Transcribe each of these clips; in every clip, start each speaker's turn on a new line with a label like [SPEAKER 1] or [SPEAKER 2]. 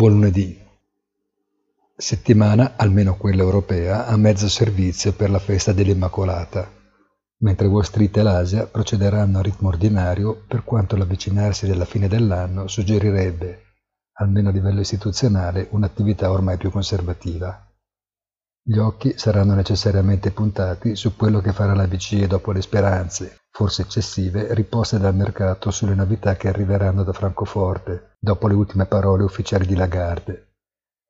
[SPEAKER 1] Buon lunedì. Settimana, almeno quella europea, a mezzo servizio per la festa dell'Immacolata, mentre Wall Street e l'Asia procederanno a ritmo ordinario per quanto l'avvicinarsi della fine dell'anno suggerirebbe, almeno a livello istituzionale, un'attività ormai più conservativa. Gli occhi saranno necessariamente puntati su quello che farà la BCE dopo le speranze, forse eccessive, riposte dal mercato sulle novità che arriveranno da Francoforte, dopo le ultime parole ufficiali di Lagarde,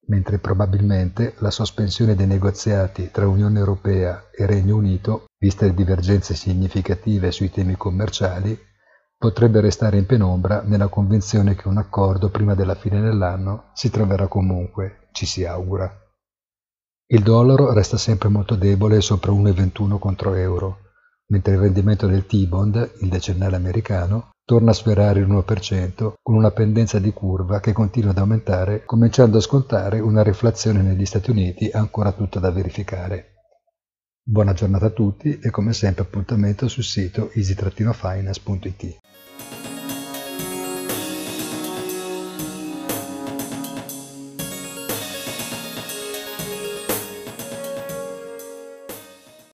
[SPEAKER 1] mentre probabilmente la sospensione dei negoziati tra Unione Europea e Regno Unito, viste le divergenze significative sui temi commerciali, potrebbe restare in penombra nella convinzione che un accordo prima della fine dell'anno si troverà comunque, ci si augura. Il dollaro resta sempre molto debole sopra 1,21 contro euro, mentre il rendimento del T-bond, il decennale americano, torna a sferrare il 1% con una pendenza di curva che continua ad aumentare, cominciando a scontare una riflazione negli Stati Uniti ancora tutta da verificare. Buona giornata a tutti e come sempre appuntamento sul sito easy-finance.it.